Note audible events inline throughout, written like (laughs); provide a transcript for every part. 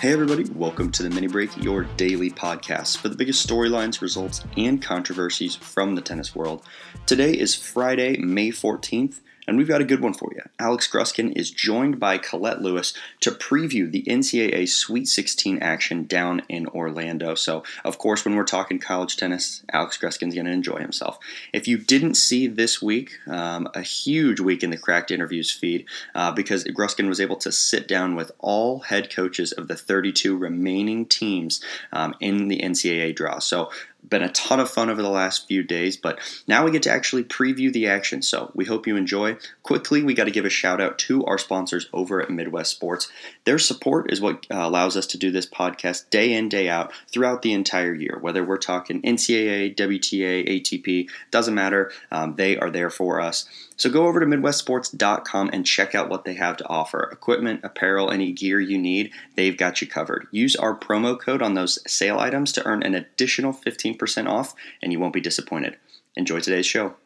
Hey, everybody, welcome to the Mini Break, your daily podcast for the biggest storylines, results, and controversies from the tennis world. Today is Friday, May 14th, and we've got a good one for you. Alex Gruskin is joined by Colette Lewis to preview the NCAA Sweet 16 action down in Orlando. So, of course, when we're talking college tennis, Alex Gruskin's going to enjoy himself. If you didn't see this week, um, a huge week in the Cracked Interviews feed, uh, because Gruskin was able to sit down with all head coaches of the 32 remaining teams um, in the NCAA draw. So, been a ton of fun over the last few days, but now we get to actually preview the action. So we hope you enjoy. Quickly, we got to give a shout out to our sponsors over at Midwest Sports. Their support is what uh, allows us to do this podcast day in, day out throughout the entire year. Whether we're talking NCAA, WTA, ATP, doesn't matter. Um, they are there for us. So go over to MidwestSports.com and check out what they have to offer. Equipment, apparel, any gear you need, they've got you covered. Use our promo code on those sale items to earn an additional 15% off, and you won't be disappointed. Enjoy today's show.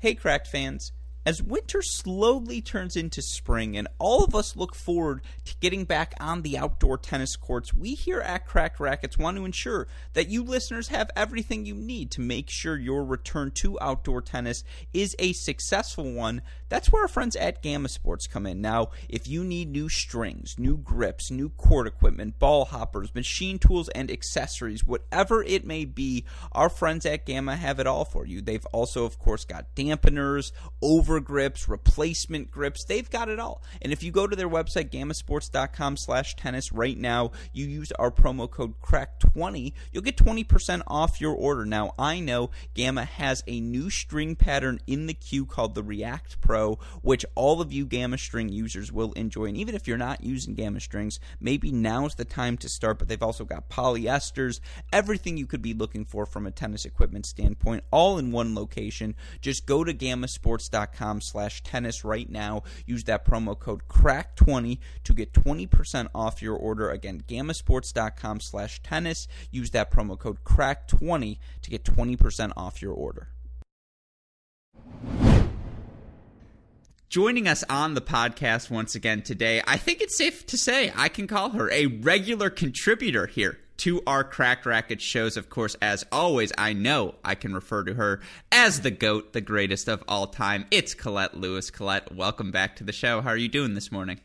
Hey, Cracked fans. As winter slowly turns into spring and all of us look forward to getting back on the outdoor tennis courts, we here at Cracked Racquets want to ensure that you listeners have everything you need to make sure your return to outdoor tennis is a successful one. That's where our friends at Gamma Sports come in. Now, if you need new strings, new grips, new court equipment, ball hoppers, machine tools, and accessories, whatever it may be, our friends at Gamma have it all for you. They've also, of course, got dampeners, over grips, replacement grips. They've got it all. And if you go to their website, gammasports.com slash tennis right now, you use our promo code CRACK20, you'll get 20% off your order. Now, I know Gamma has a new string pattern in the queue called the React Pro, which all of you Gamma string users will enjoy. And even if you're not using Gamma strings, maybe now's the time to start. But they've also got polyesters, everything you could be looking for from a tennis equipment standpoint, all in one location. Just go to gammasports.com gammasports.com slash tennis right now. Use that promo code CRACK20 to get 20% off your order. Again, gammasports.com slash tennis. Use that promo code CRACK20 to get 20% off your order. Joining us on the podcast once again today, I think it's safe to say I can call her a regular contributor here to our Cracked Racquet shows. Of course, as always, I know I can refer to her as the GOAT, the greatest of all time. It's Colette Lewis. Colette, welcome back to the show. How are you doing this morning?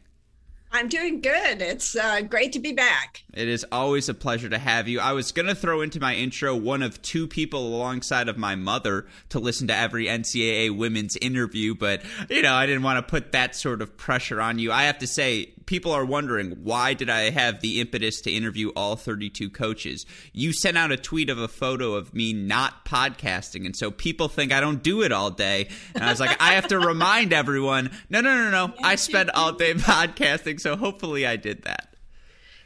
I'm doing good. It's uh, great to be back. It is always a pleasure to have you. I was going to throw into my intro one of two people alongside of my mother to listen to every NCAA women's interview, but, you know, I didn't want to put that sort of pressure on you. I have to say, people are wondering why did I have the impetus to interview all 32 coaches? You sent out a tweet of a photo of me not podcasting, and so people think I don't do it all day. And I was like, I have to (laughs) remind everyone, no, no, no, no, I spend all day (laughs) podcasting, so hopefully I did that.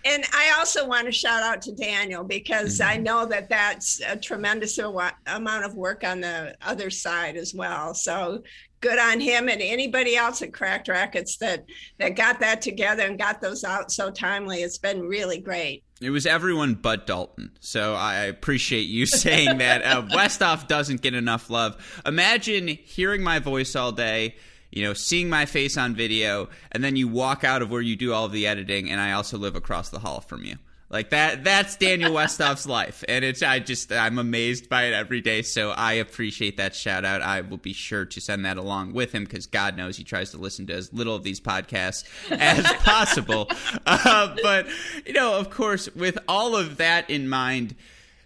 And I also want to shout out to Daniel because mm-hmm. I know that that's a tremendous amount of work on the other side as well. So good on him and anybody else at Cracked Racquets that that got that together and got those out so timely. It's been really great. It was everyone but Dalton. So I appreciate you (laughs) saying that. Uh, Westhoff doesn't get enough love. Imagine hearing my voice all day, you know, seeing my face on video, and then you walk out of where you do all of the editing, and I also live across the hall from you. Like that that's Daniel Westhoff's (laughs) life. And it's I just I'm amazed by it every day. So I appreciate that shout out. I will be sure to send that along with him because God knows he tries to listen to as little of these podcasts (laughs) as possible. Uh, but you know, of course, with all of that in mind,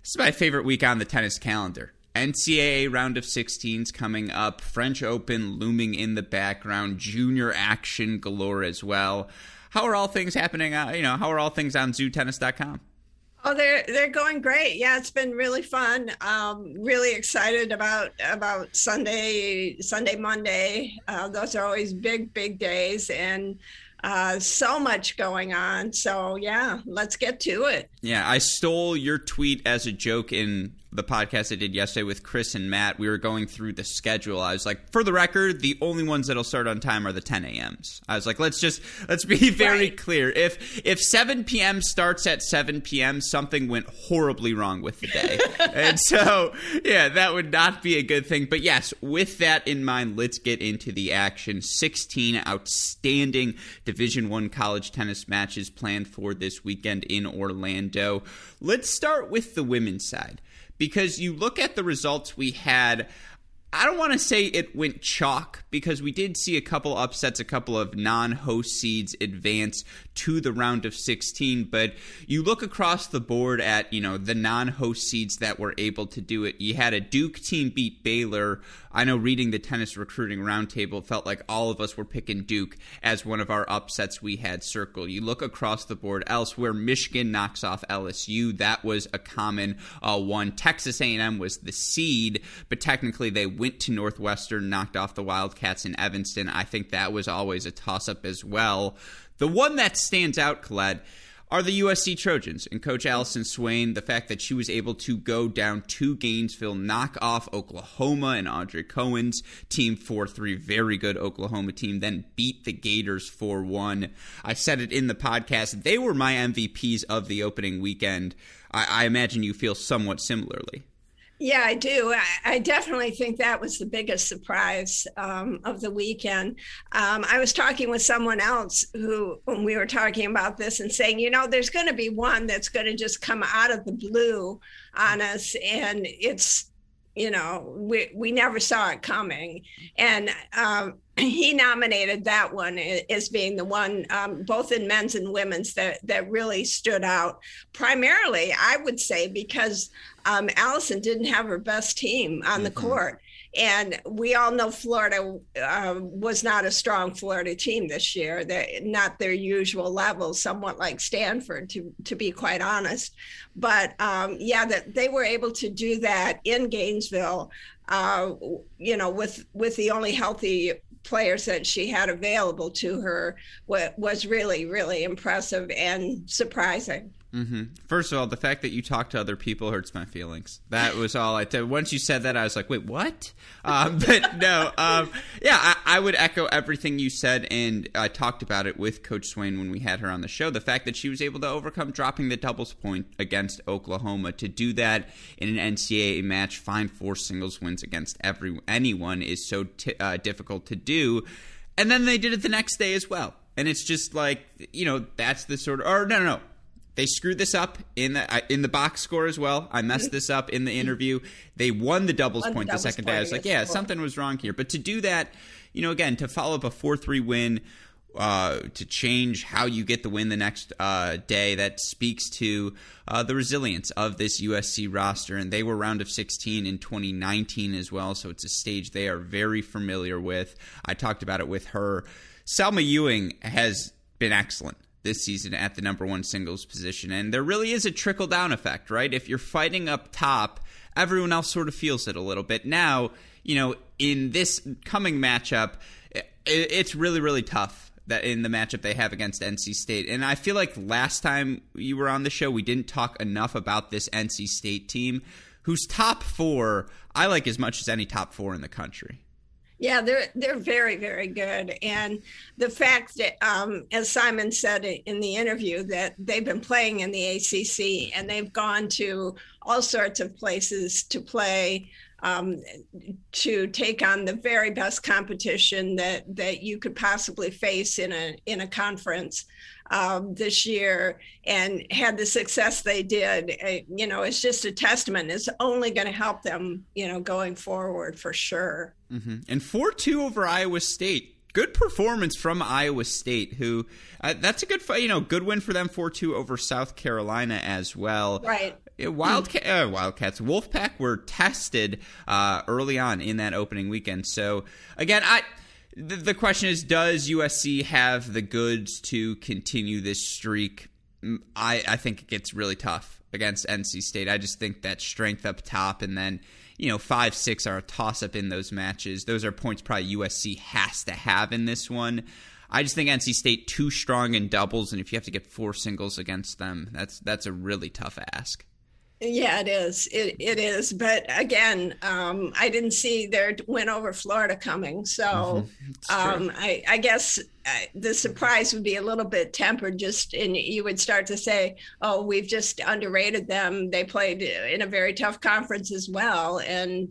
this is my favorite week on the tennis calendar. NCAA round of 16s coming up, French Open looming in the background, junior action galore as well how are all things happening? Uh, you know, how are all things on ZooTennis.com? Oh, they're they're going great. Yeah, it's been really fun. Um, really excited about about Sunday, Sunday, Monday. Uh, those are always big, big days, and uh, so much going on. So yeah, let's get to it. Yeah, I stole your tweet as a joke in the podcast I did yesterday with Chris and Matt, we were going through the schedule. I was like, for the record, the only ones that'll start on time are the 10 a.m.s. I was like, let's just let's be (laughs) very right. clear. If if 7 p.m. starts at 7 p.m., something went horribly wrong with the day, (laughs) and so yeah, that would not be a good thing. But yes, with that in mind, let's get into the action. 16 outstanding Division One college tennis matches planned for this weekend in Orlando. Let's start with the women's side because you look at the results we had. I don't want to say it went chalk because we did see a couple upsets, a couple of non host seeds advance to the round of 16. But you look across the board at, you know, the non host seeds that were able to do it. You had a Duke team beat Baylor. I know reading the tennis recruiting roundtable felt like all of us were picking Duke as one of our upsets we had circled. You look across the board elsewhere, Michigan knocks off LSU. That was a common uh, one. Texas A&M was the seed, but technically they went to Northwestern, knocked off the Wildcats in Evanston. I think that was always a toss up as well. The one that stands out, Colette, are the USC Trojans and Coach Allison Swain. The fact that she was able to go down to Gainesville, knock off Oklahoma and Audra Cohen's team 4 3, very good Oklahoma team, then beat the Gators 4 1. I said it in the podcast. They were my MVPs of the opening weekend. I, I imagine you feel somewhat similarly. Yeah, I do. I, I, definitely think that was the biggest surprise um, of the weekend. Um, I was talking with someone else who, when we were talking about this, and saying, you know, there's going to be one that's going to just come out of the blue on us, and it's you know we we never saw it coming and um, (clears throat) he nominated that one as being the one um, both in men's and women's that that really stood out primarily i would say because um, Allison didn't have her best team on mm-hmm. the court. And we all know Florida uh, was not a strong Florida team this year. They're not their usual level, somewhat like Stanford, to, to be quite honest. But um, yeah, that they were able to do that in Gainesville, uh, you know, with with the only healthy players that she had available to her was really, really impressive and surprising. Mm-hmm. First of all, the fact that you talk to other people hurts my feelings. That was all I did. Once you said that, I was like, wait, what? Um, (laughs) but no, um, yeah, I, I, would echo everything you said, and I talked about it with Coach Swain when we had her on the show. The fact that she was able to overcome dropping the doubles point against Oklahoma, to do that in an NCAA match, find four singles wins against every anyone is so t- uh, difficult to do. And then they did it the next day as well. And it's just like, you know, that's the sort of, or no, no, no they screwed this up in the in the box score as well. I messed this up in the interview. They won the doubles won point the, doubles the second day. I was like, yeah, something was wrong here. But to do that, you know, again, to follow up a four three win, uh, to change how you get the win the next uh, day, that speaks to uh, the resilience of this USC roster. And they were round of 16 in 2019 as well, so it's a stage they are very familiar with. I talked about it with her. Salma Ewing has been excellent this season at the number one singles position. And there really is a trickle down effect, right? If you're fighting up top, everyone else sort of feels it a little bit. Now, you know, in this coming matchup, it's really, really tough that in the matchup they have against NC State. And I feel like last time you were on the show, we didn't talk enough about this NC State team, whose top four I like as much as any top four in the country. Yeah, they're they're very very good, and the fact that, um, as Simon said in the interview, that they've been playing in the ACC and they've gone to all sorts of places to play um, to take on the very best competition that that you could possibly face in a in a conference um, this year and had the success they did. Uh, you know, it's just a testament. It's only going to help them, you know, going forward for sure. Mm-hmm. And four two over Iowa State good performance from Iowa State, who uh, that's a good you know good win for them four two over South Carolina as well. Right. Wildcat, uh, Wildcats, Wolfpack were tested uh, early on in that opening weekend. So again, I the, the question is, does USC have the goods to continue this streak? Mm, I, I think it gets really tough against NC State. I just think that strength up top and then you know, five, six are a toss up in those matches. Those are points probably USC has to have in this one. I just think NC State too strong in doubles, and if you have to get four singles against them, that's that's a really tough ask. Yeah, it is. It, it is. But again, um, I didn't see their win over Florida coming. So mm-hmm. um, I, I, guess uh, the surprise would be a little bit tempered. Just and you would start to say, "Oh, we've just underrated them. They played in a very tough conference as well, and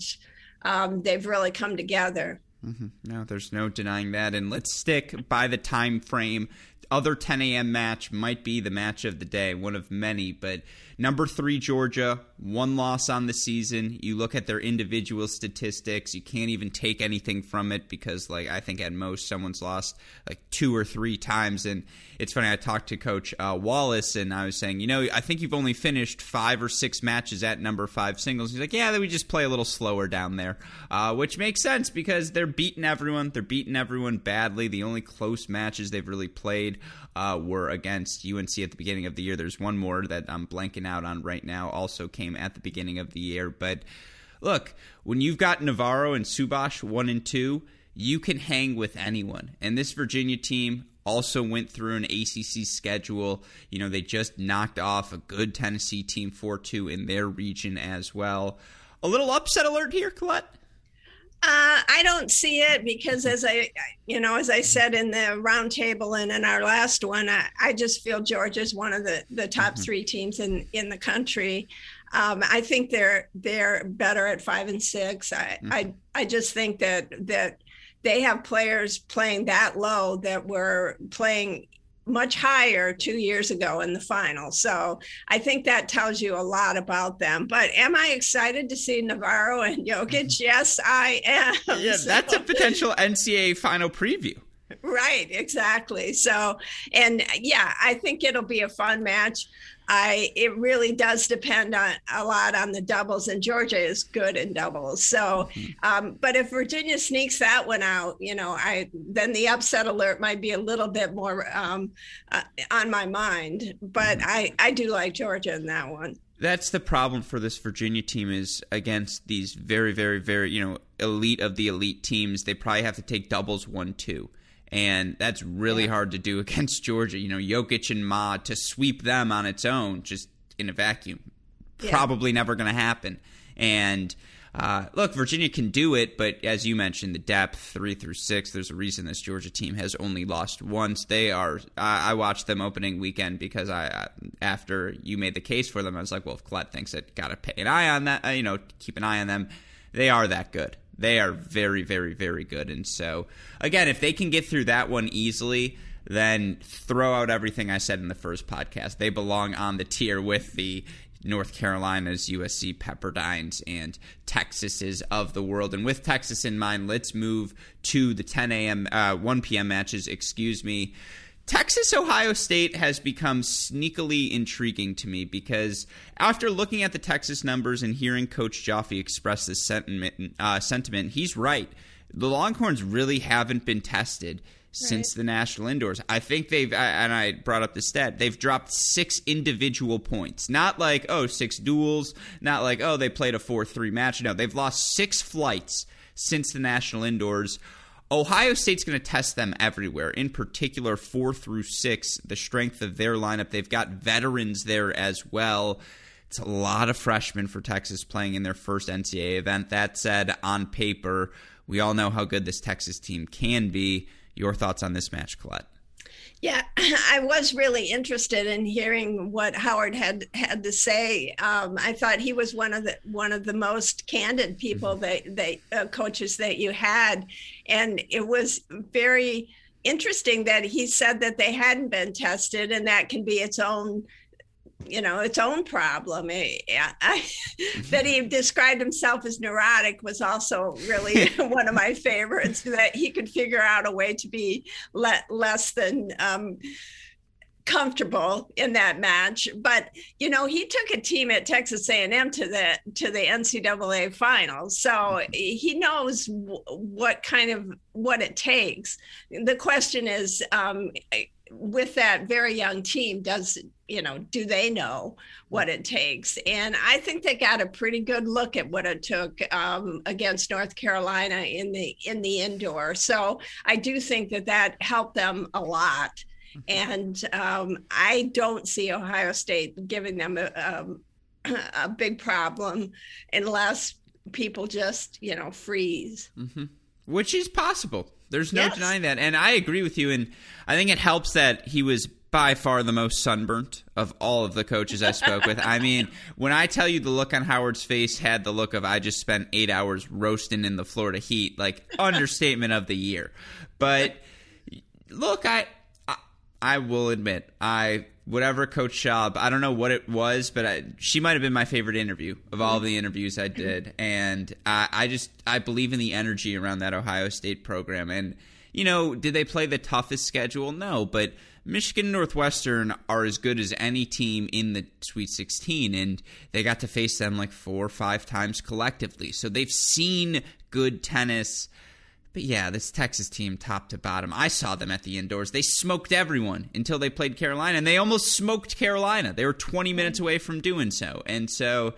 um, they've really come together." Mm-hmm. No, there's no denying that. And let's stick by the time frame. Other 10 a.m. match might be the match of the day, one of many, but Number three, Georgia, one loss on the season. You look at their individual statistics, you can't even take anything from it because, like, I think at most someone's lost like two or three times. And it's funny, I talked to Coach uh, Wallace and I was saying, you know, I think you've only finished five or six matches at number five singles. He's like, yeah, we just play a little slower down there, uh, which makes sense because they're beating everyone. They're beating everyone badly. The only close matches they've really played uh, were against UNC at the beginning of the year. There's one more that I'm blanking out on right now, also came at the beginning of the year. But look, when you've got Navarro and Subhash one and two, you can hang with anyone. And this Virginia team also went through an ACC schedule. You know, they just knocked off a good Tennessee team 4 2 in their region as well. A little upset alert here, Colette? Uh, I don't see it because, as I, you know, as I said in the roundtable and in our last one, I, I just feel Georgia's one of the, the top mm-hmm. three teams in, in the country. Um, I think they're they're better at five and six. I, mm-hmm. I I just think that that they have players playing that low that were playing much higher two years ago in the final. So I think that tells you a lot about them. But am I excited to see Navarro and (laughs) Jokic? Yes, I am. Yeah, so. that's a potential NCAA final preview. Right, exactly. So, and yeah, I think it'll be a fun match. I it really does depend on a lot on the doubles, and Georgia is good in doubles. So, mm-hmm. um, but if Virginia sneaks that one out, you know, I then the upset alert might be a little bit more um, uh, on my mind. But mm-hmm. I I do like Georgia in that one. That's the problem for this Virginia team is against these very very very you know elite of the elite teams. They probably have to take doubles one two and that's really yeah. hard to do (laughs) against Georgia. You know, Jokic and Ma to sweep them on its own, just in a vacuum, yeah. probably never going to happen. And uh, look, Virginia can do it, but as you mentioned, the depth three through six. There's a reason this Georgia team has only lost once. They are. I, I watched them opening weekend because I, after you made the case for them, I was like, well, if Colette thinks it, got to pay an eye on that. Uh, you know, keep an eye on them. They are that good. They are very, very, very good. And so, again, if they can get through that one easily, then throw out everything I said in the first podcast. They belong on the tier with the North Carolina's, USC, Pepperdines, and Texas's of the world. And with Texas in mind, let's move to the 10 a.m., uh, 1 p.m. matches. Excuse me. Texas Ohio State has become sneakily intriguing to me because after looking at the Texas numbers and hearing Coach Joffe express this sentiment, uh, sentiment, he's right. The Longhorns really haven't been tested since right. the national indoors. I think they've, and I brought up the stat, they've dropped six individual points. Not like, oh, six duels, not like, oh, they played a 4 3 match. No, they've lost six flights since the national indoors. Ohio State's going to test them everywhere, in particular, four through six, the strength of their lineup. They've got veterans there as well. It's a lot of freshmen for Texas playing in their first NCAA event. That said, on paper, we all know how good this Texas team can be. Your thoughts on this match, Colette? Yeah, (laughs) I was really interested in hearing what Howard had had to say. Um, I thought he was one of the one of the most candid people mm-hmm. that that uh, coaches that you had, and it was very interesting that he said that they hadn't been tested, and that can be its own you know its own problem I, (laughs) I, mm-hmm. that he described himself as neurotic was also really (laughs) (laughs) one of my favorites that he could figure out a way to be le- less than um, comfortable in that match but you know he took a team at texas a&m to the to the ncaa finals so mm-hmm. he knows w- what kind of what it takes the question is um, with that very young team, does you know, do they know what it takes? And I think they got a pretty good look at what it took um, against North Carolina in the in the indoor. So I do think that that helped them a lot. Mm-hmm. And um, I don't see Ohio State giving them a, a, um, (clears throat) a big problem unless people just you know freeze. Mm-hmm. Which is possible. There's no yes. denying that. And I agree with you. And I think it helps that he was by far the most sunburnt of all of the coaches I spoke with. I mean, when I tell you the look on Howard's face had the look of I just spent eight hours roasting in the Florida heat, like understatement of the year. But look, I, I, I will admit I whatever Coach Schaub, I don't know what it was, but I, she might have been my favorite interview of all of the interviews I did, and I, I just I believe in the energy around that Ohio State program, and you know, did they play the toughest schedule? No, but Michigan Northwestern are as good as any team in the Sweet 16, and they got to face them like four or five times collectively. So they've seen good tennis. But yeah, this Texas team, top to bottom, I saw them at the indoors. They smoked everyone until they played Carolina, and they almost smoked Carolina. They were 20 minutes away from doing so. And so,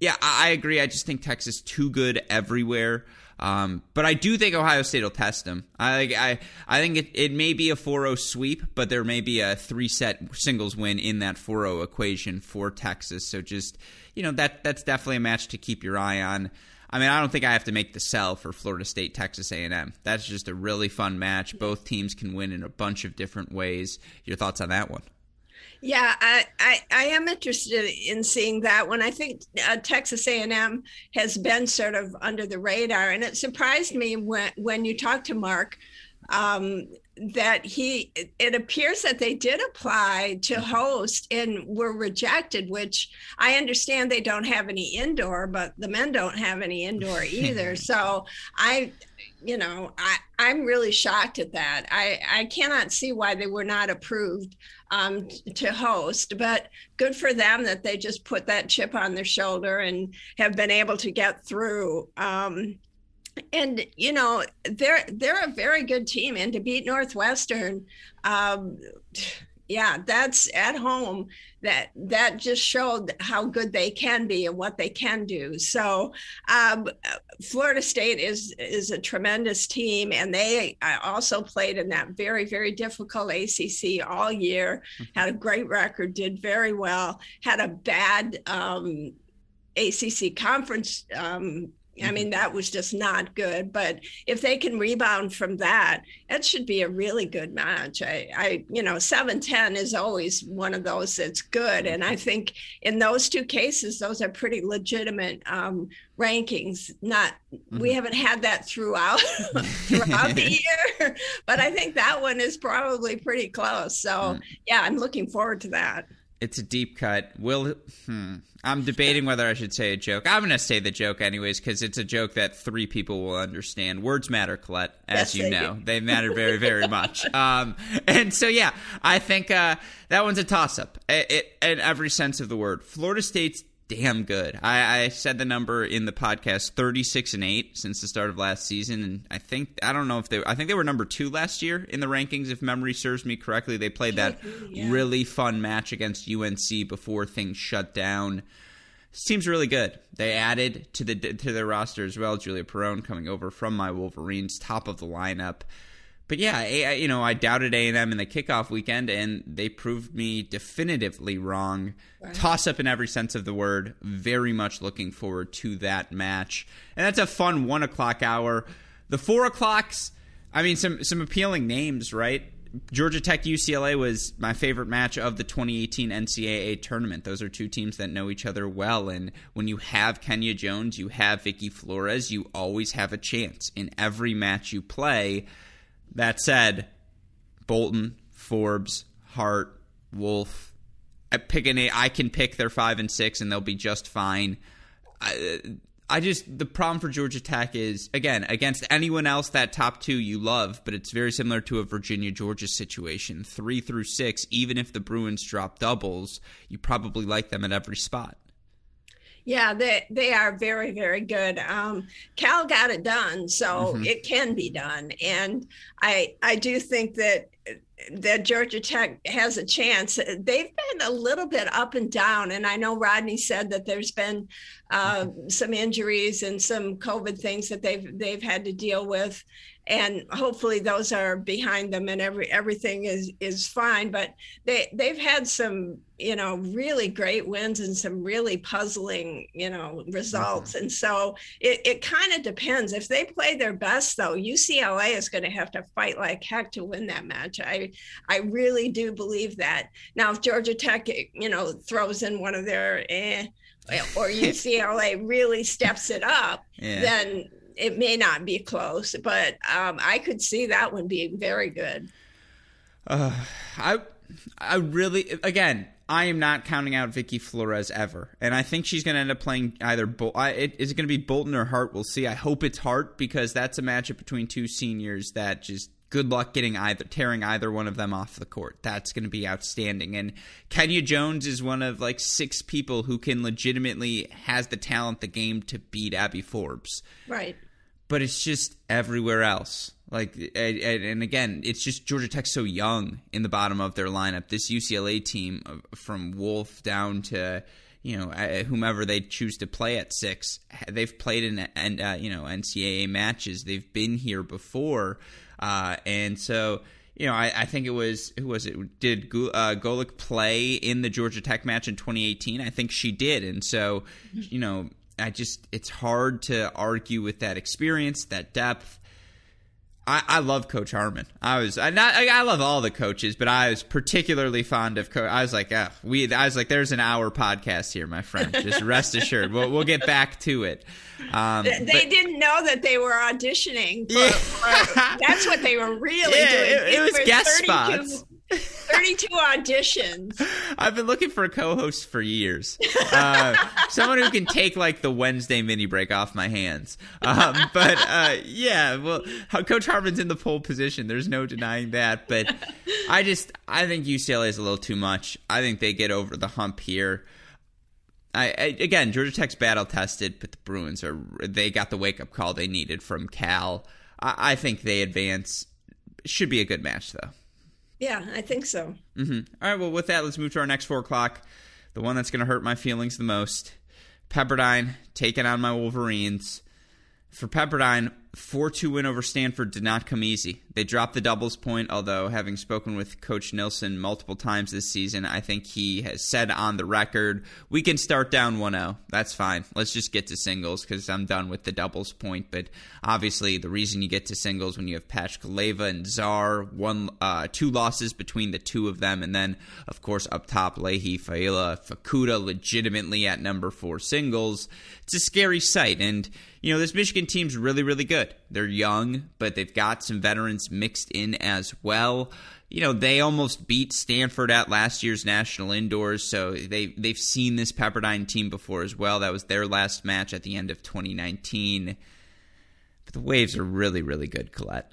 yeah, I agree. I just think Texas too good everywhere. Um, but I do think Ohio State will test them. I I I think it, it may be a 4-0 sweep, but there may be a three set singles win in that 4-0 equation for Texas. So just you know that that's definitely a match to keep your eye on. I mean, I don't think I have to make the sell for Florida State Texas A&M. That's just a really fun match. Both teams can win in a bunch of different ways. Your thoughts on that one? Yeah, I, I, I, am interested in seeing that one. I think uh, Texas A&M has been sort of under the radar, and it surprised me when when you talked to Mark um, that he. It appears that they did apply to mm-hmm. host and were rejected. Which I understand they don't have any indoor, but the men don't have any indoor (laughs) either. so I you know, I, I'm really shocked at that. I, I cannot see why they were not approved um, to host, but good for them that they just put that chip on their shoulder and have been able to get through. Um, and you know they're they're a very good team, and to beat Northwestern, um, yeah, that's at home that that just showed how good they can be and what they can do. So um, Florida State is is a tremendous team, and they also played in that very very difficult ACC all year. Mm-hmm. Had a great record, did very well. Had a bad um, ACC conference um, I mean, that was just not good. But if they can rebound from that, it should be a really good match. I, I, you know, 710 is always one of those that's good. And I think in those two cases, those are pretty legitimate um, rankings. Not, mm-hmm. we haven't had that throughout, (laughs) throughout the (laughs) year, but I think that one is probably pretty close. So yeah, I'm looking forward to that. It's a deep cut. Will hmm. I'm debating whether I should say a joke. I'm going to say the joke anyways because it's a joke that three people will understand. Words matter, Colette, as yes, you know. Do. They matter very, very much. (laughs) Um, and so, yeah, I think uh, that one's a toss up in every sense of the word. Florida State's damn good. I, I, said the number in the podcast, thirty six and eight since the start of last season, and I think I don't know if they. I think they were number two last year in the rankings, if memory serves me correctly. They played that yeah. really fun match against UNC before things shut down. Seems really good. They added to the to their roster as well. Julia Perone coming over from my Wolverines, top of the lineup but yeah, you know, I doubted A and M in the kickoff weekend, and they proved me definitively wrong. Right. Toss up in every sense of the word. Very much looking forward to that match, and that's a fun one o'clock hour. The four o'clocks, I mean, some some appealing names, right? Georgia Tech UCLA was my favorite match of the 2018 NCAA tournament. Those are two teams that know each other well. And when you have Kenya Jones, you have Vicky Flores, you always have a chance in every match you play. That said, Bolton, Forbes, Hart, Wolf, I pick an eight. I can pick their five and six, and they'll be just fine. I, I just the problem for Georgia Tech is again against anyone else that top two you love, but it's very similar to a Virginia Georgia situation. Three through six, even if the Bruins drop doubles, you probably like them at every spot. Yeah, they they are very very good. Um, Cal got it done, so mm-hmm. it can be done, and I I do think that that Georgia Tech has a chance. They've been a little bit up and down, and I know Rodney said that there's been uh, some injuries and some COVID things that they've they've had to deal with, and hopefully those are behind them and every everything is is fine but they they've had some you know really great wins and some really puzzling you know results mm-hmm. and so it, it kind of depends if they play their best though ucla is going to have to fight like heck to win that match i i really do believe that now if georgia tech you know throws in one of their eh, or (laughs) ucla really steps it up yeah. then it may not be close, but um, I could see that one being very good. Uh, I, I really, again, I am not counting out Vicky Flores ever, and I think she's going to end up playing either. Bol- I, it, is it going to be Bolton or Hart? We'll see. I hope it's Hart because that's a matchup between two seniors that just good luck getting either tearing either one of them off the court. That's going to be outstanding. And Kenya Jones is one of like six people who can legitimately has the talent, the game to beat Abby Forbes. Right but it's just everywhere else. Like, and, and again, it's just Georgia Tech so young in the bottom of their lineup. This UCLA team, uh, from Wolf down to you know whomever they choose to play at six, they've played in and uh, you know NCAA matches. They've been here before, uh, and so you know, I, I, think it was who was it? Did uh, Golic play in the Georgia Tech match in 2018? I think she did, and so you know, I just it's hard to argue with that experience, that depth. I, I love Coach Harmon. I was I not I, love all the coaches, but I was particularly fond of Coach. I was like, oh, we. I was like, there's an hour podcast here, my friend. Just rest assured, we'll we'll get back to it. Um, they but, didn't know that they were auditioning. For, yeah. for, that's what they were really (laughs) yeah, doing. It, it was guest spots. 32 auditions. (laughs) I've been looking for a co-host for years. Uh, (laughs) someone who can take like the Wednesday mini break off my hands. Um, but uh, yeah, well, Coach Harmon's in the pole position. There's no denying that. But I just I think UCLA is a little too much. I think they get over the hump here. I, I, again, Georgia Tech's battle tested, but the Bruins are they got the wake up call they needed from Cal. I, I think they advance. Should be a good match though. Yeah, I think so. Mm-hmm. All right, well, with that, let's move to our next four o'clock. The one that's going to hurt my feelings the most. Pepperdine taking on my Wolverines. For Pepperdine, 4 2 win over Stanford did not come easy. They dropped the doubles point, although, having spoken with Coach Nilsson multiple times this season, I think he has said on the record, we can start down 1 0. That's fine. Let's just get to singles because I'm done with the doubles point. But obviously, the reason you get to singles when you have Pachkaleva and Zaar, one, uh, two losses between the two of them, and then, of course, up top, Lahey, Faila, Fukuda legitimately at number four singles. It's a scary sight. And, you know, this Michigan team's really, really good. They're young, but they've got some veterans mixed in as well. You know, they almost beat Stanford at last year's national indoors, so they they've seen this Pepperdine team before as well. That was their last match at the end of 2019. But the Waves are really, really good, Colette.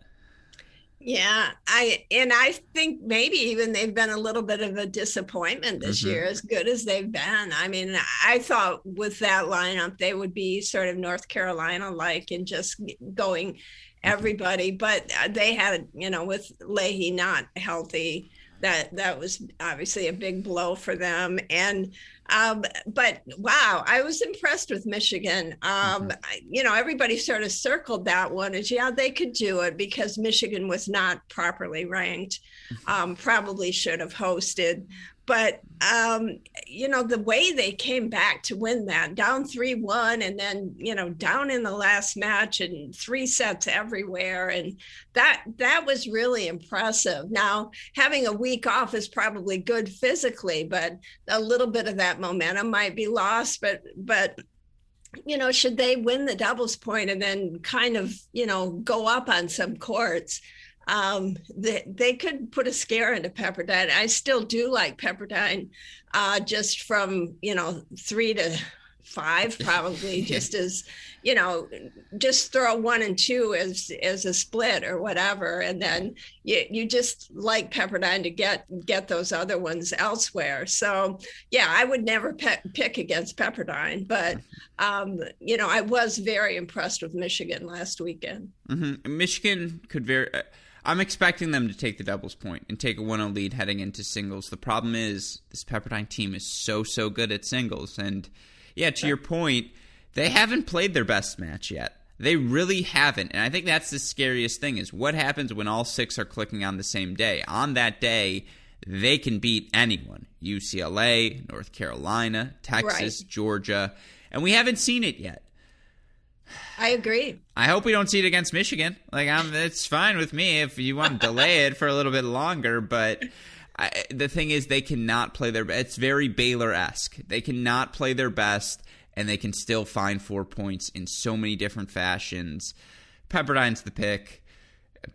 Yeah, I and I think maybe even they've been a little bit of a disappointment this mm-hmm. year, as good as they've been. I mean, I thought with that lineup they would be sort of North Carolina like and just going mm-hmm. everybody, but uh, they had, you know, with Lahey not healthy, that that was obviously a big blow for them. And um, but wow, I was impressed with Michigan. Um, mm-hmm. you know, everybody sort of circled that one as yeah, they could do it because Michigan was not properly ranked. Mm-hmm. Um, probably should have hosted but um, you know the way they came back to win that down 3-1 and then you know down in the last match and three sets everywhere and that that was really impressive. Now having a week off is probably good physically but a little bit of that momentum might be lost but but you know should they win the doubles point and then kind of you know go up on some courts um, they, they could put a scare into Pepperdine. I still do like Pepperdine, uh, just from you know three to five, (laughs) probably just as you know, just throw one and two as as a split or whatever, and then you you just like Pepperdine to get get those other ones elsewhere. So yeah, I would never pe- pick against Pepperdine, but um, you know, I was very impressed with Michigan last weekend. Mm-hmm. Michigan could very. I'm expecting them to take the doubles point and take a 1 0 lead heading into singles. The problem is, this Pepperdine team is so, so good at singles. And yeah, to your point, they haven't played their best match yet. They really haven't. And I think that's the scariest thing is what happens when all six are clicking on the same day. On that day, they can beat anyone. UCLA, North Carolina, Texas, right. Georgia. And we haven't seen it yet. I agree. I hope we don't see it against Michigan. Like, I'm, it's fine with me if you want to delay it for a little bit longer. But I, the thing is, they cannot play their. It's very Baylor esque. They cannot play their best, and they can still find four points in so many different fashions. Pepperdine's the pick,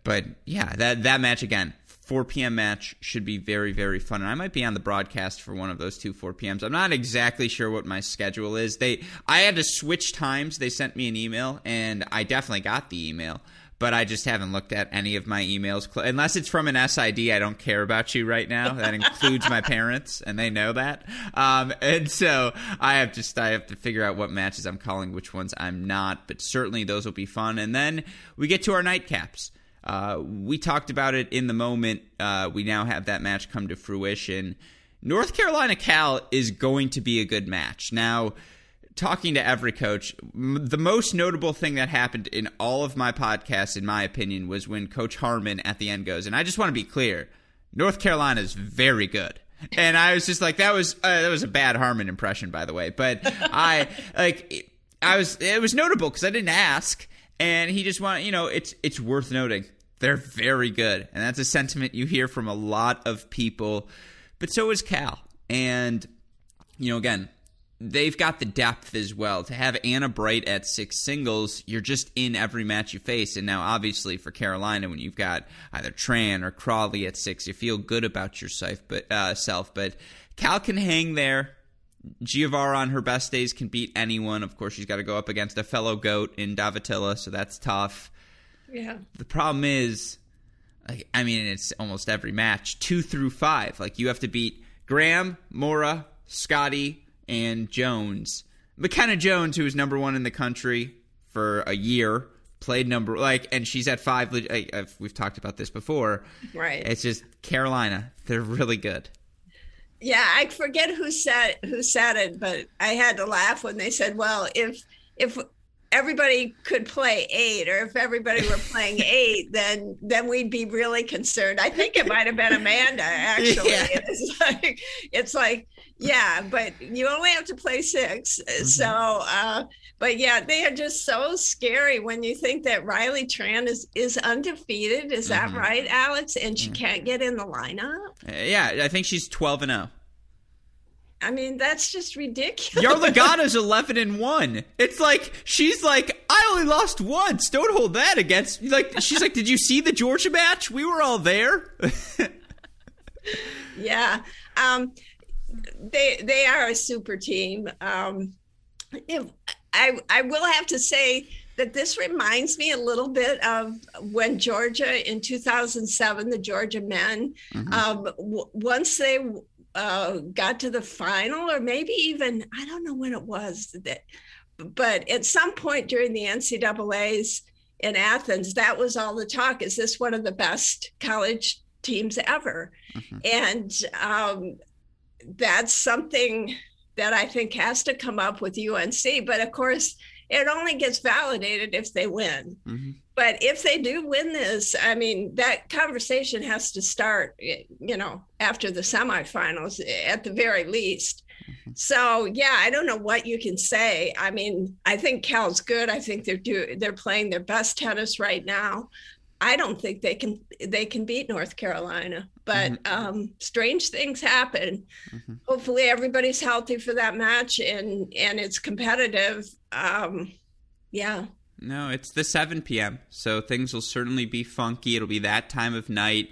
but yeah, that that match again. 4 p.m. match should be very, very fun. And I might be on the broadcast for one of those two 4 p.m.s. I'm not exactly sure what my schedule is. They, I had to switch times. They sent me an email, and I definitely got the email but I just haven't looked at any of my emails unless it's from an SID. I don't care about you right now. That includes my parents, and they know that. Um, and so I have just I have to figure out what matches I'm calling, which ones I'm not. But certainly those will be fun. And then we get to our nightcaps. Uh, we talked about it in the moment. Uh, we now have that match come to fruition. North Carolina Cal is going to be a good match. Now, talking to every coach, the most notable thing that happened in all of my podcasts, in my opinion, was when Coach Harmon at the end goes, and I just want to be clear North Carolina is very good. And I was just like, that was uh, that was a bad Harmon impression, by the way. But I like, I was it was notable because I didn't ask, and he just want you know it's it's worth noting they're very good, and that's a sentiment you hear from a lot of people. But so is Cal, and you know again they've got the depth as well. To have Anna Bright at six singles, you're just in every match you face. And now, obviously, for Carolina, when you've got either Tran or Crawley at six, you feel good about yourself. But uh, self, but Cal can hang there. Giavara on her best days can beat anyone. Of course, she's got to go up against a fellow goat in Daavettila, so that's tough. Yeah. The problem is, I mean, it's almost every match two through five. Like you have to beat Graham, Morra, Scotty, and Jones. Makenna Jones, who was number one in the country for a year, played number like, and she's at five. we've talked about this before. Right. It's just Carolina. They're really good. Yeah, I forget who said who said it, but I had to laugh when they said, "Well, if if everybody could play eight or if everybody were playing (laughs) eight then then we'd be really concerned i think it might have been amanda (laughs) actually yeah. it's like it's like yeah but you only have to play 6 mm-hmm. so uh but yeah they are just so scary when you think that riley tran is is undefeated is that mm-hmm. right alex and she mm-hmm. can't get in the lineup yeah i think she's 12 and 0 I mean, that's just ridiculous. Yarlagadda's (laughs) 11 and 1. It's like, she's like, I only lost once. Don't hold that against. Like, she's like, did you see the Georgia match? We were all there. (laughs) yeah. Um, they, they are a super team. Um, if, I, I will have to say that this reminds me a little bit of when Georgia in 2007, the Georgia men, mm-hmm. um, w- once they uh, got to the final, or maybe even I don't know when it was that, but at some point during the NCAA's in Athens, that was all the talk. Is this one of the best college teams ever? Mm-hmm. And um, that's something that I think has to come up with UNC. But of course, it only gets validated if they win. Mm-hmm. But if they do win this, I mean, that conversation has to start, you know, after the semifinals at the very least. Mm-hmm. So yeah, I don't know what you can say. I mean, I think Cal's good. I think they're do they're playing their best tennis right now. I don't think they can they can beat North Carolina, but mm-hmm. um, strange things happen. Mm-hmm. Hopefully, everybody's healthy for that match and and it's competitive. Um, yeah. No, it's the 7 p.m., so things will certainly be funky. It'll be that time of night.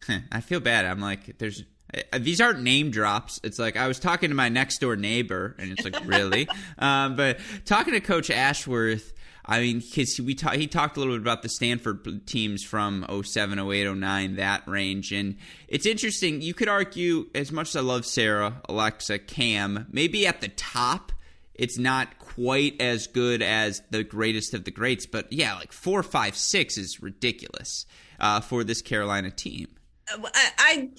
(laughs) I feel bad. I'm like, there's uh, these aren't name drops. It's like I was talking to my next door neighbor, and it's like really. (laughs) um, but talking to Coach Ashworth, I mean, because we ta- he talked a little bit about the Stanford teams from 07, 08, 09, that range, and it's interesting. You could argue, as much as I love Sarah, Alexa, Cam, maybe at the top, it's not quite as good as the greatest of the greats, but yeah, like four, five, six is ridiculous uh, for this Carolina team. I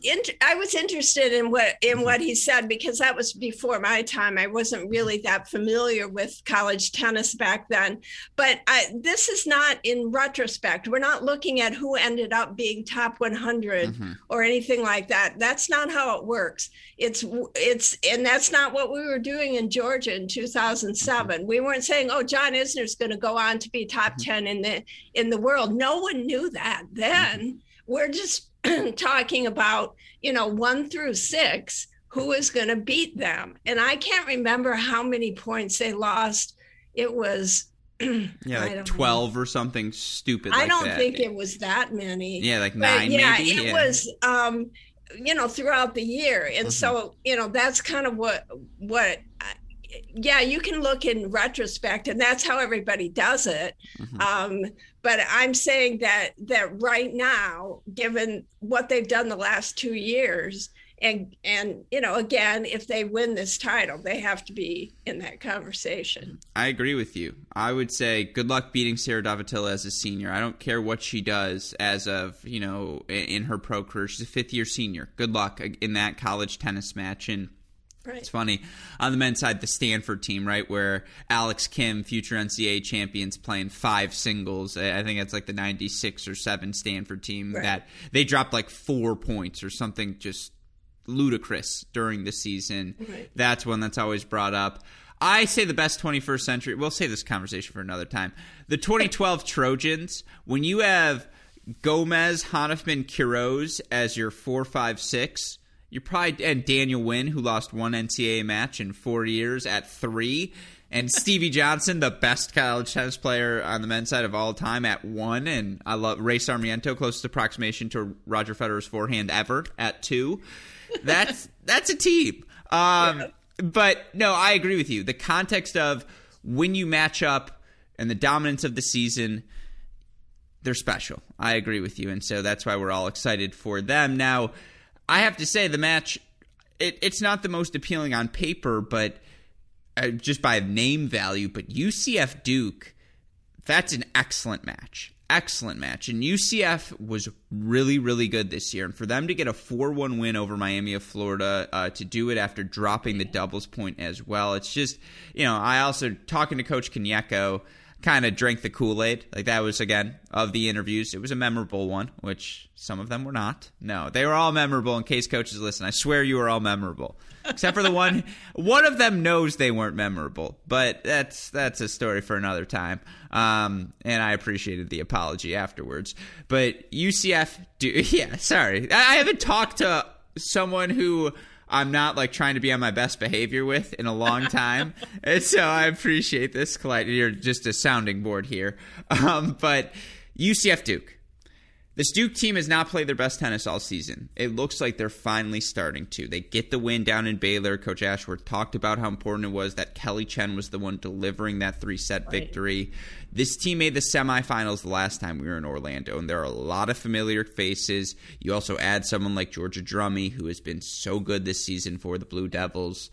I, was interested in what in mm-hmm. what he said because that was before my time. I wasn't really that familiar with college tennis back then. But I, this is not in retrospect. We're not looking at who ended up being top 100 mm-hmm. or anything like that. That's not how it works. It's it's and that's not what we were doing in Georgia in 2007. Mm-hmm. We weren't saying, "Oh, John Isner's going to go on to be top mm-hmm. 10 in the in the world." No one knew that then. Mm-hmm. We're just (clears throat) talking about, you know, one through six, who is going to beat them. And I can't remember how many points they lost. It was (clears throat) yeah, like twelve know. or something stupid. I like don't that. think it was that many. Yeah, like nine. yeah, maybe? it yeah. was. Um, you know, throughout the year, and mm-hmm. so you know that's kind of what what. Yeah, you can look in retrospect, and that's how everybody does it. Mm-hmm. Um, but i'm saying that that right now given what they've done the last two years and and you know again if they win this title they have to be in that conversation. I agree with you. I would say good luck beating sarah Daavettila as a senior. I don't care what she does as of you know in her pro career. She's a fifth year senior. Good luck in that college tennis match. And Right. It's funny on the men's side, the Stanford team, right, where Alex Kim, future NCAA champions, playing five singles. I think it's like the '96 or seven Stanford team right. that they dropped like four points or something just ludicrous during the season. Right. That's one that's always brought up. I say the best 21st century. We'll save this conversation for another time. The 2012 Trojans. When you have Gomez, Hanifman, Quiroz as your four, five, six you probably and Daniel Nguyen, who lost one NCAA match in four years at three, and (laughs) Stevie Johnson, the best college tennis player on the men's side of all time, at one, and I love Ray Sarmiento, closest approximation to Roger Federer's forehand ever at two. That's (laughs) that's a team. Um, yeah. But no, I agree with you. The context of when you match up and the dominance of the season they're special. I agree with you, and so that's why we're all excited for them. Now, I have to say the match it, it's not the most appealing on paper, but uh, just by name value. But UCF Duke, that's an excellent match. Excellent match. And UCF was really, really good this year. And for them to get a 4 1 win over Miami of Florida, uh, to do it after dropping the doubles point as well, it's just, you know, I also, talking to Coach Kanyeko, kind of drank the Kool Aid. Like that was again of the interviews. It was a memorable one, which some of them were not. No, they were all memorable. In case coaches listen, I swear you were all memorable, except for the one. (laughs) One of them knows they weren't memorable, but that's that's a story for another time. Um, and I appreciated the apology afterwards. But UCF, do (laughs) yeah, sorry, I haven't talked to someone who I'm not like trying to be on my best behavior with in a long time. (laughs) and so I appreciate this, Clyde. You're just a sounding board here. Um, but UCF Duke. This Duke team has not played their best tennis all season. It looks like they're finally starting to. They get the win down in Baylor. Coach Ashworth talked about how important it was that Kelly Chen was the one delivering that three set right. victory. This team made the semifinals the last time we were in Orlando, and there are a lot of familiar faces. You also add someone like Georgia Drummy, who has been so good this season for the Blue Devils.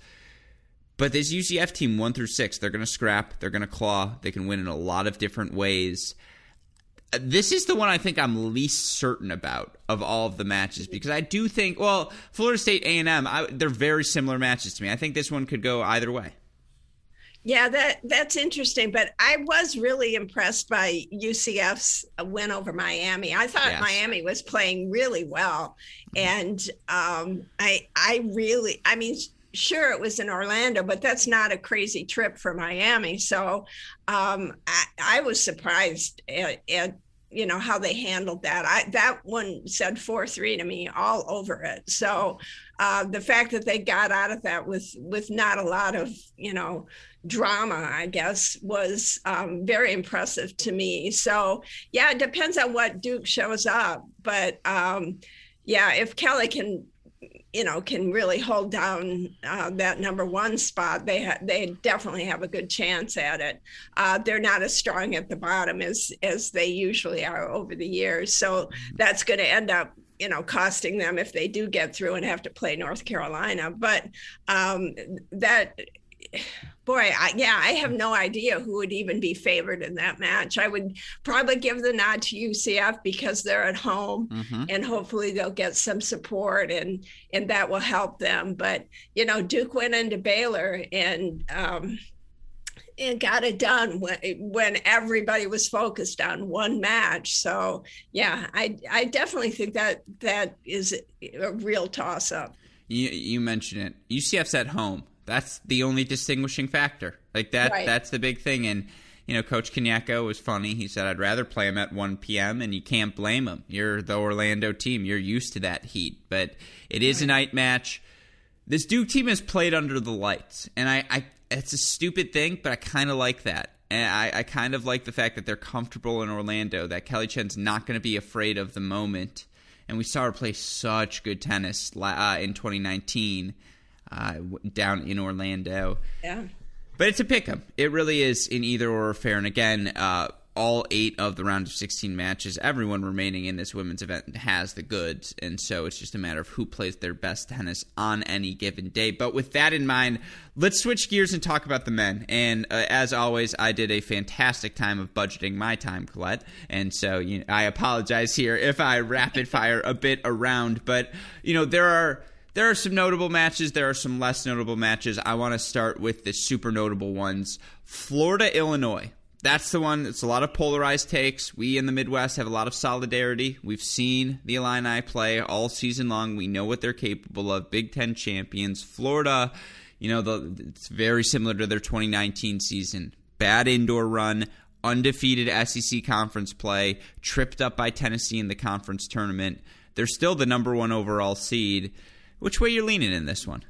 But this UCF team, one through six, they're going to scrap, they're going to claw, they can win in a lot of different ways this is the one I think I'm least certain about of all of the matches because I do think well Florida State A and M they're very similar matches to me. I think this one could go either way. Yeah, that that's interesting. But I was really impressed by UCF's win over Miami. I thought yes. Miami was playing really well, and um, I I really I mean sure it was in Orlando, but that's not a crazy trip for Miami. So um, I, I, was surprised at, at, you know how they handled that. I that one said four three to me all over it. So uh, the fact that they got out of that with with not a lot of you know drama, I guess, was um, very impressive to me. So yeah, it depends on what Duke shows up, but. Um, yeah, if Kelly can you know can really hold down uh, that number one spot, they ha- they definitely have a good chance at it. Uh, they're not as strong at the bottom as as they usually are over the years, so that's going to end up you know costing them if they do get through and have to play North Carolina. But um, that boy, I, yeah, I have no idea who would even be favored in that match. I would probably give the nod to UCF because they're at home mm-hmm. and hopefully they'll get some support and and that will help them. But you know, Duke went into Baylor and um, and got it done when, when everybody was focused on one match. So yeah, I I definitely think that that is a real toss up. You you mentioned it. UCF's at home. That's the only distinguishing factor. Like that. Right. That's the big thing. And you know, Coach Kanyeko was funny. He said, "I'd rather play him at 1 p.m." and you can't blame him. You're the Orlando team. You're used to that heat. But it is a night match. This Duke team has played under the lights, and I, I it's a stupid thing, but I kind of like that. And I, I kind of like the fact that they're comfortable in Orlando, that Kelly Chen's not going to be afraid of the moment. And we saw her play such good tennis uh, in 2019 uh, down in Orlando. Yeah. But it's a pick 'em. It really is in either or fair. And again, uh, all eight of the round of 16 matches, everyone remaining in this women's event has the goods. And so it's just a matter of who plays their best tennis on any given day. But with that in mind, let's switch gears and talk about the men. And uh, as always, I did a fantastic time of budgeting my time, Colette. And so you know, I apologize here if I rapid fire a bit around. But, you know, there are there are some notable matches. There are some less notable matches. I want to start with the super notable ones. Florida, Illinois. That's the one. It's a lot of polarized takes. We in the Midwest have a lot of solidarity. We've seen the Illini play all season long. We know what they're capable of. Big Ten champions. Florida, you know, the, it's very similar to their 2019 season. Bad indoor run, undefeated SEC conference play, tripped up by Tennessee in the conference tournament. They're still the number one overall seed. Which way you're leaning in this one?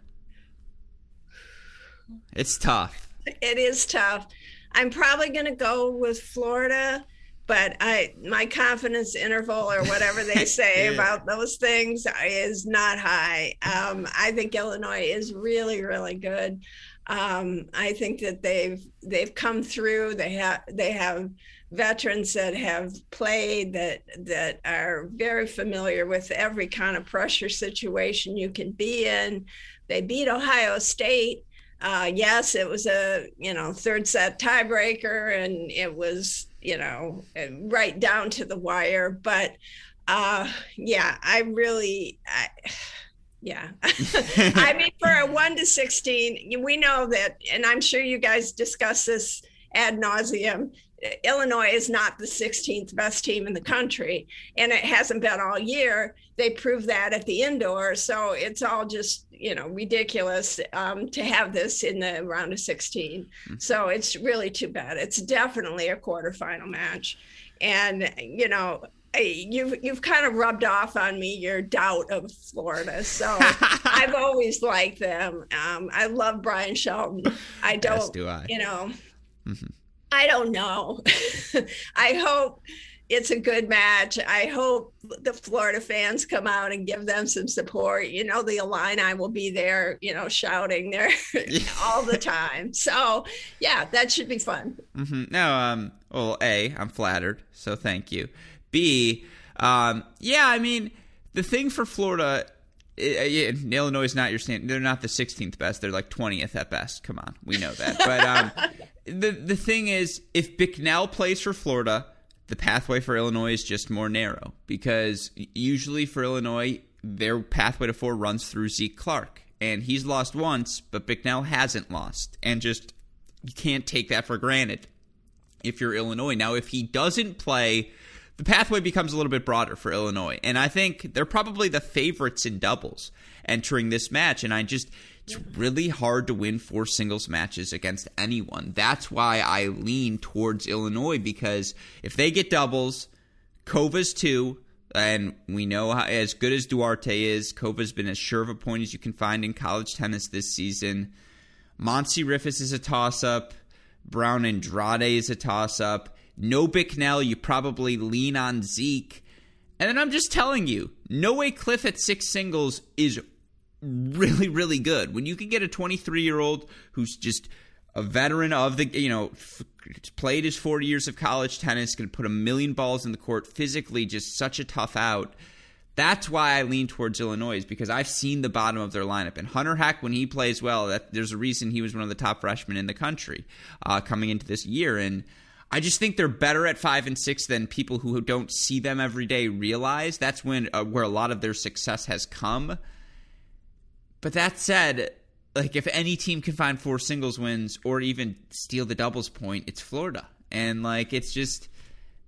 It's tough. It is tough. I'm probably going to go with Florida, but I my confidence interval or whatever they (laughs) say yeah. about those things is not high. Um, I think Illinois is really really good. Um, I think that they've they've come through. They have they have veterans that have played that that are very familiar with every kind of pressure situation you can be in. They beat Ohio State. Uh, yes, it was a you know third set tiebreaker, and it was you know right down to the wire. But uh, yeah, I really. I, (sighs) yeah. (laughs) I mean, for a one to 16, we know that, and I'm sure you guys discuss this ad nauseum. Illinois is not the 16th best team in the country, and it hasn't been all year. They proved that at the indoor, so it's all just you know ridiculous um, to have this in the round of 16. Mm-hmm. So it's really too bad. It's definitely a quarterfinal match, and you know you've you've kind of rubbed off on me your doubt of Florida. So (laughs) I've always liked them. Um, I love Bryan Shelton. I don't, do I. you know. Mm-hmm. I don't know. (laughs) I hope it's a good match. I hope the Florida fans come out and give them some support. You know, the Illini will be there, you know, shouting there (laughs) (laughs) all the time. So, yeah, that should be fun. Mm-hmm. No, um, well, A, I'm flattered. So thank you. B, um, yeah, I mean, the thing for Florida it, it, Illinois is not your stand. They're not the 16th best. They're like 20th at best. Come on, we know that. But um, (laughs) the the thing is, if Bicknell plays for Florida, the pathway for Illinois is just more narrow because usually for Illinois, their pathway to four runs through Zeke Clark, and he's lost once, but Bicknell hasn't lost, and just you can't take that for granted if you're Illinois. Now, if he doesn't play the pathway becomes a little bit broader for Illinois. And I think they're probably the favorites in doubles entering this match. And I just, it's really hard to win four singles matches against anyone. That's why I lean towards Illinois because if they get doubles, Kova's two, and we know how, as good as Duarte is, Kova's been as sure of a point as you can find in college tennis this season. Montsi Riffice is a toss up. Brown Andrade is a toss up no Bicknell, you probably lean on Zeke. And then I'm just telling you, Noe Khlif at six singles is really, really good. When you can get a 23 year old who's just a veteran of the, you know, f- played his 40 years of college tennis, can put a million balls in the court, physically just such a tough out. That's why I lean towards Illinois, because I've seen the bottom of their lineup. And Hunter Heck, when he plays well, that, there's a reason he was one of the top freshmen in the country uh, coming into this year. And I just think they're better at five and six than people who don't see them every day realize. That's when uh, where a lot of their success has come. But that said, like if any team can find four singles wins or even steal the doubles point, it's Florida. And like it's just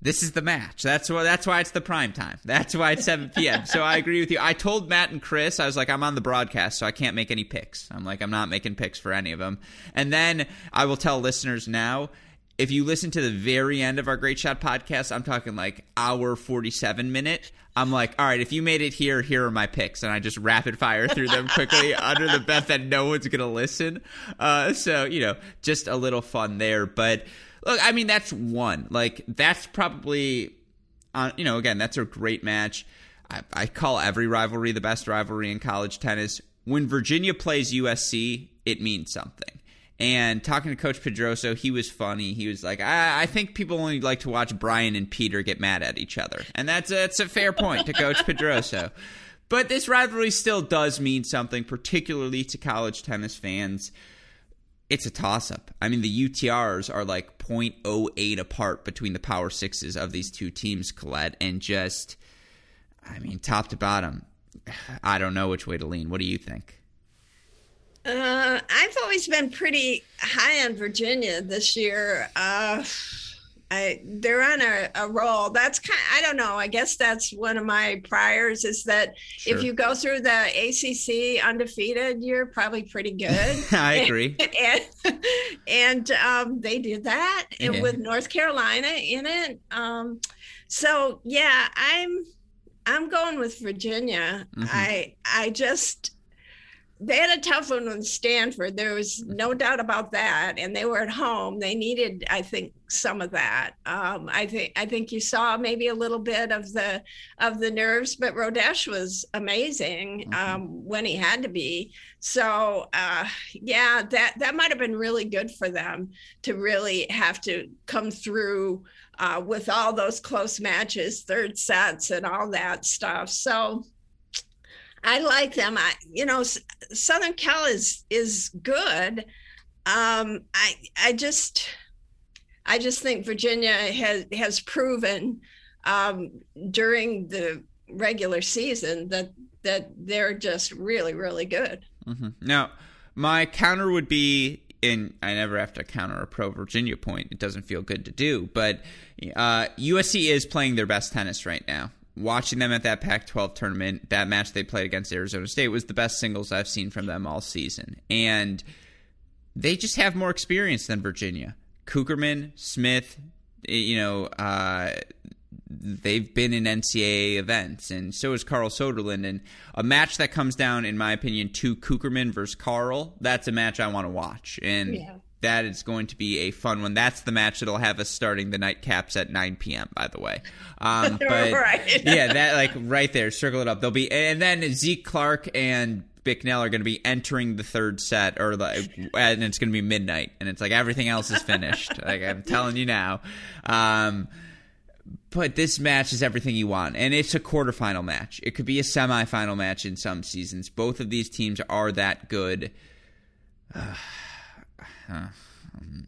this is the match. That's why that's why it's the prime time. That's why it's 7 p.m. so I agree with you. I told Matt and Chris, I was like, I'm on the broadcast, so I can't make any picks. I'm like, I'm not making picks for any of them. And then I will tell listeners now, if you listen to the very end of our Great Shot podcast, I'm talking like hour 47 minute. I'm like, all right, if you made it here, here are my picks, and I just rapid fire through them quickly (laughs) under the bet that no one's gonna listen. Uh, so you know, just a little fun there. But look, I mean, that's one. Like that's probably, uh, you know, again, that's a great match. I, I call every rivalry the best rivalry in college tennis. When Virginia plays USC, it means something. And talking to Coach Pedroso, he was funny. He was like, I, I, think people only like to watch Brian and Peter get mad at each other. And that's a, that's a fair point to Coach Pedroso. But this rivalry still does mean something, particularly to college tennis fans. It's a toss up. I mean, the UTRs are like 0.08 apart between the power sixes of these two teams, Colette. And just, I mean, top to bottom, (sighs) I don't know which way to lean. What do you think? Uh, I've always been pretty high on Virginia this year. Uh, I, they're on a, a, roll. That's kind. I don't know. I guess that's one of my priors. Is that sure. if you go through the ACC undefeated, you're probably pretty (laughs) good. I agree. And, (laughs) and, and um, they did that yeah. with North Carolina in it. Um, so yeah, I'm I'm going with Virginia. Mm-hmm. I I just they had a tough one with Stanford. There was no doubt about that, and they were at home. They needed, I think, some of that. Um, I think I think you saw maybe a little bit of the of the nerves, but Rodesch was amazing mm-hmm. um, when he had to be. So uh, yeah, that that might have been really good for them to really have to come through uh, with all those close matches, third sets, and all that stuff. So I like them. I, you know, Southern Cal is is good. Um, I I just I just think Virginia has has proven um, during the regular season that that they're just really really good. Mm-hmm. Now, my counter would be and I never have to counter a pro Virginia point. It doesn't feel good to do, but uh, USC is playing their best tennis right now watching them at that Pac 12 tournament, that match they played against Arizona State was the best singles I've seen from them all season. And they just have more experience than Virginia. Cukierman, Smith, you know, uh, they've been in NCAA events, and so is Carl Soderlund. And a match that comes down, in my opinion, to Cukierman versus Carl, that's a match I want to watch. And yeah that is going to be a fun one. That's the match that'll have us starting the nightcaps at 9 p.m. By the way, um, (laughs) but right. yeah, that like right there, circle it up. They'll be, and then Zeke Clark and Bicknell are going to be entering the third set, or like, and it's going to be midnight, and it's like everything else is finished. (laughs) like I'm telling you now. Um, but this match is everything you want, and it's a quarterfinal match. It could be a semifinal match in some seasons. Both of these teams are that good. (sighs) Uh, uh,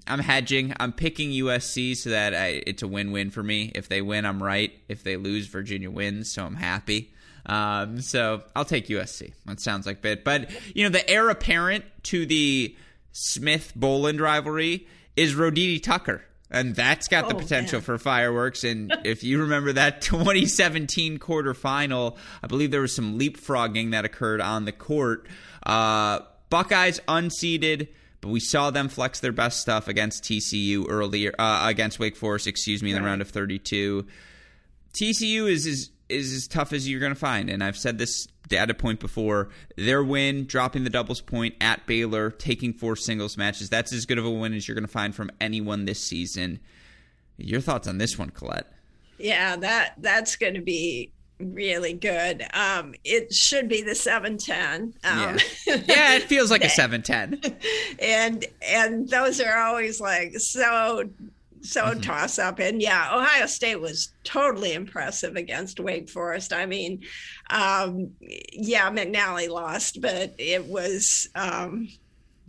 I'm hedging. I'm picking USC so that I, it's a win-win for me. If they win, I'm right. If they lose, Virginia wins, so I'm happy. Um, so I'll take USC. That sounds like bit, but you know the heir apparent to the Smith Boland rivalry is Roditi Tucker. And that's got the oh, potential man. for fireworks. And (laughs) if you remember that 2017 quarterfinal, I believe there was some leapfrogging that occurred on the court. Uh, Buckeyes unseeded but we saw them flex their best stuff against TCU earlier, uh, against Wake Forest, excuse me, in the round of 32. TCU is is is as tough as you're going to find, and I've said this data point before. Their win, dropping the doubles point at Baylor, taking four singles matches, that's as good of a win as you're going to find from anyone this season. Your thoughts on this one, Colette? Yeah, that that's going to be really good. Um, it should be the 710. Um, yeah. yeah, it feels like a (laughs) 710. and and those are always like so so mm-hmm. toss up. And yeah, Ohio State was totally impressive against Wake Forest. I mean, um, yeah, McNally lost, but it was um,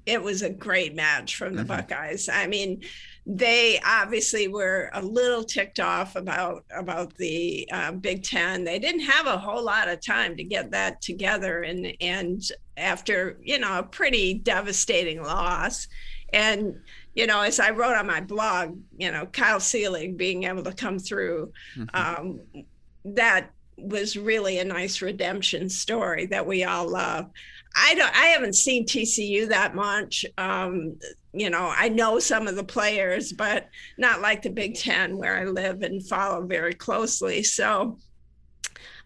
it was a great match from the mm-hmm. Buckeyes. I mean, they obviously were a little ticked off about about the uh, Big Ten. They didn't have a whole lot of time to get that together, and and after you know a pretty devastating loss, and you know as I wrote on my blog, you know Kyle Seelig being able to come through, mm-hmm. um, that was really a nice redemption story that we all love. I don't. I haven't seen TCU that much. Um, you know, I know some of the players, but not like the Big Ten where I live and follow very closely. So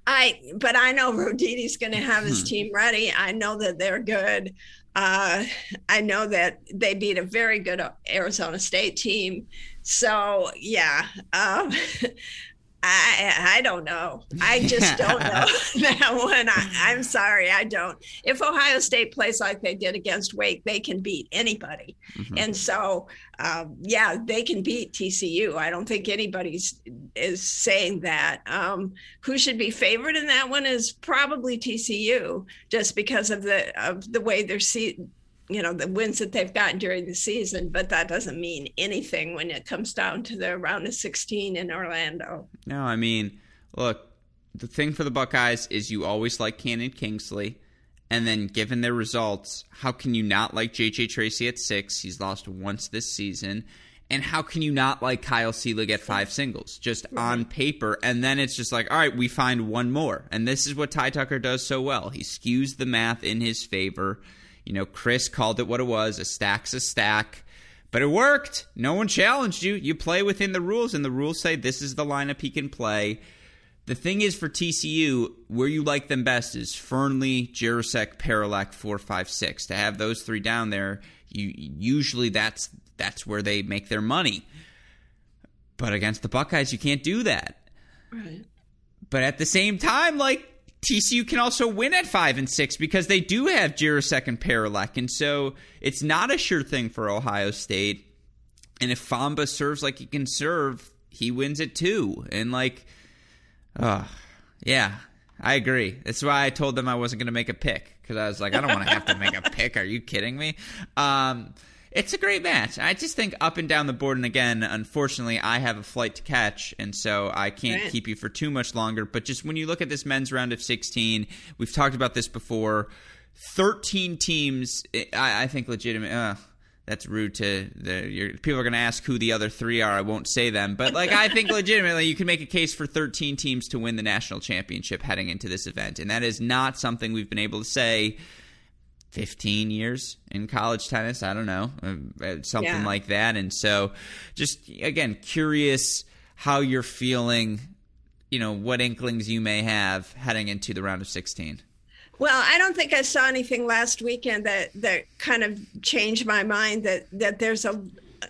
I, but I know Roditi's going to have his hmm. team ready. I know that they're good. Uh, I know that they beat a very good Arizona State team. So yeah, um, (laughs) I I don't know. I just don't (laughs) know (laughs) that one. I, am sorry, I don't. If Ohio State plays like they did against Wake, they can beat anybody, mm-hmm. and so um, yeah, they can beat TCU. I don't think anybody's is saying that. Um, who should be favored in that one is probably TCU, just because of the of the way they're see you know the wins that they've gotten during the season but that doesn't mean anything when it comes down to the round of 16 in orlando no i mean look the thing for the buckeyes is you always like cannon kingsley and then given their results how can you not like jj tracy at six he's lost once this season and how can you not like Kyle Seelig at five singles just on paper? And then it's just like, all right, we find one more. And this is what Ty Tucker does so well. He skews the math in his favor. You know, Chris called it what it was a stack's a stack. But it worked. No one challenged you. You play within the rules, and the rules say this is the lineup he can play. The thing is for TCU, where you like them best is Fearnley, Jirasek, Paroulek, four, five, six. To have those three down there, you usually that's that's where they make their money. But against the Buckeyes, you can't do that. Right. But at the same time, like TCU can also win at five and six because they do have Jirasek and Paroulek, and so it's not a sure thing for Ohio State. And if Fomba serves like he can serve, he wins it too. And like, uh, yeah, I agree. That's why I told them I wasn't going to make a pick because I was like, I don't want to have to make a pick. Are you kidding me? Um, it's a great match. I just think up and down the board, and again, unfortunately, I have a flight to catch, and so I can't right. keep you for too much longer. But just when you look at this men's round of 16, we've talked about this before. 13 teams, I, I think legitimate. Uh, that's rude to the people are going to ask who the other three are. I won't say them, but like I think (laughs) legitimately, you can make a case for 13 teams to win the national championship heading into this event, and that is not something we've been able to say 15 years in college tennis. I don't know, uh, uh, something yeah. like that. And so, just again, curious how you're feeling, you know, what inklings you may have heading into the round of 16. Well, I don't think I saw anything last weekend that that kind of changed my mind that that there's a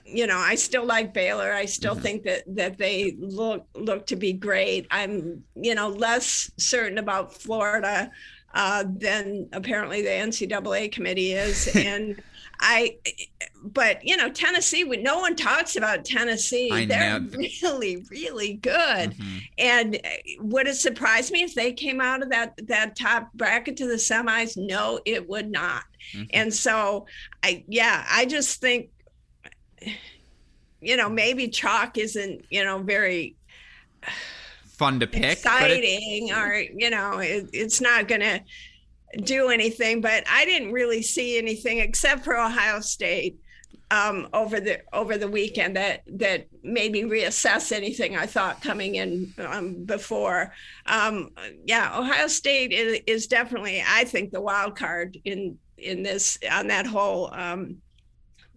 you know, I still like Baylor. I still mm-hmm. think that that they look look to be great. I'm, you know, less certain about Florida uh, than apparently the NCAA committee is. (laughs) and I, but you know, Tennessee, no one talks about Tennessee. I They're know. (laughs) really, really good. Mm-hmm. And uh, would it surprise me if they came out of that that top bracket to the semis? No, it would not. Mm-hmm. And so, I yeah, I just think, you know, maybe chalk isn't you know very fun to pick. Exciting, or you know, it, it's not going to do anything. But I didn't really see anything except for Ohio State um, over the over the weekend that that made me reassess anything I thought coming in um, before. Um, yeah, Ohio State is, is, definitely, I think, the wild card in in this on that whole um,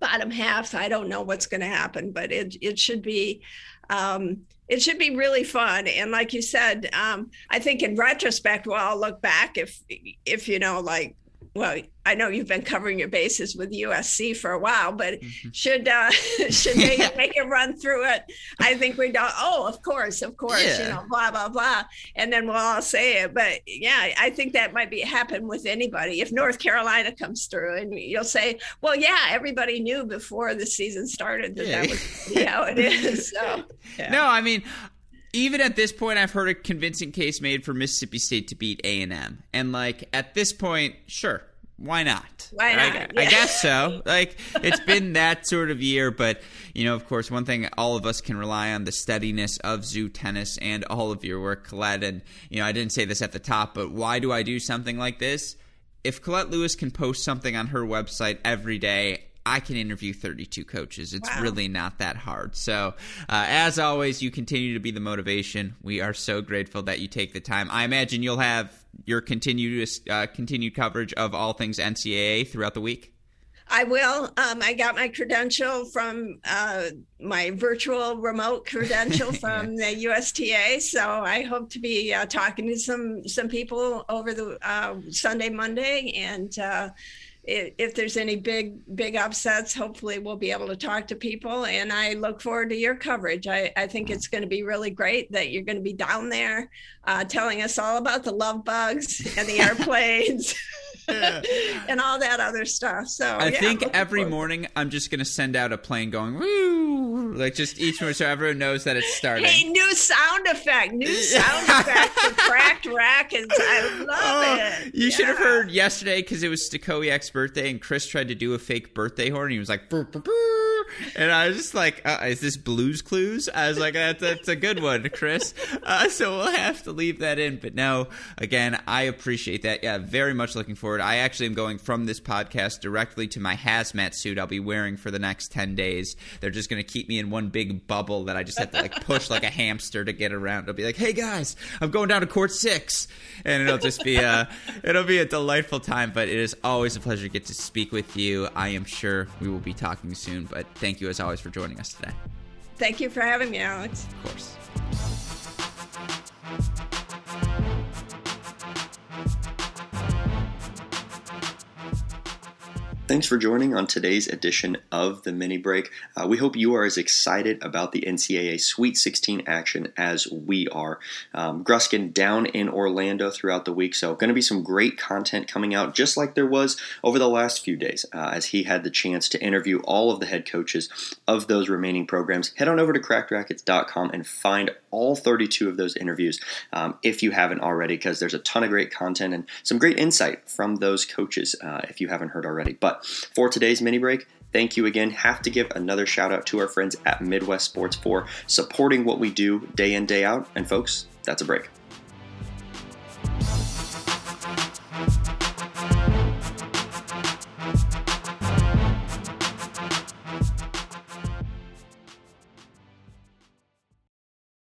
bottom half. I don't know what's going to happen, but it it should be um, it should be really fun. And like you said, um, I think in retrospect, well, I'll look back if if you know, like well, I know you've been covering your bases with USC for a while, but mm-hmm. should uh, (laughs) should (laughs) they make it run through it? I think we don't. Oh, of course, of course, yeah. you know, blah blah blah, and then we'll all say it. But yeah, I think that might be happen with anybody. If North Carolina comes through, and you'll say, well, yeah, everybody knew before the season started that yeah. that was how it is. So (laughs) yeah. no, I mean even at this point, I've heard a convincing case made for Mississippi State to beat A and M, and like at this point, sure, why not? Why not? I, yeah. I, guess so. (laughs) Like it's been that sort of year, but you know, of course, one thing all of us can rely on the steadiness of Zootennis and all of your work, Colette. And you know, I didn't say this at the top, but why do I do something like this? If Colette Lewis can post something on her website every day, I can interview 32 coaches. It's wow. really not that hard. So, uh, as always, you continue to be the motivation. We are so grateful that you take the time. I imagine you'll have your continuous uh, continued coverage of all things NCAA throughout the week. I will. Um, I got my credential from uh, my virtual remote credential (laughs) from the USTA, so I hope to be uh, talking to some some people over the uh, Sunday, Monday, and if there's any big big upsets hopefully we'll be able to talk to people. And i look forward to your coverage. I, I think it's going to be really great that you're going to be down there uh, telling us all about the love bugs and the (laughs) airplanes (laughs) (laughs) and all that other stuff. So I yeah, think every morning I'm just gonna send out a plane going woo, like just each morning so everyone knows that it's starting. Hey, new sound effect, new (laughs) sound effect for Cracked Racquets. I love oh, it. You yeah. should have heard yesterday because it was Stakowiak's birthday and Chris tried to do a fake birthday horn. And he was like. Burr, burr, burr and I was just like, uh, "Is this Blues Clues?" I was like, "That's, that's a good one, Chris." Uh, so we'll have to leave that in. But no, again, I appreciate that. Yeah, very much looking forward. I actually am going from this podcast directly to my hazmat suit I'll be wearing for the next ten days. They're just going to keep me in one big bubble that I just have to like push like a hamster to get around. I'll be like, "Hey guys, I'm going down to court six. and it'll just be a it'll be a delightful time. But it is always a pleasure to get to speak with you. I am sure we will be talking soon. But thank you as always for joining us today. Thank you for having me, Alex. Of course. Thanks for joining on today's edition of the Mini Break. Uh, we hope you are as excited about the NCAA Sweet 16 action as we are. Um, Gruskin down in Orlando throughout the week, so going to be some great content coming out, just like there was over the last few days, uh, as he had the chance to interview all of the head coaches of those remaining programs. Head on over to crackedracquets.com and find all 32 of those interviews um, if you haven't already, because there's a ton of great content and some great insight from those coaches uh, if you haven't heard already. For today's mini break, thank you again. Have to give another shout out to our friends at Midwest Sports for supporting what we do day in, day out. And folks, that's a break.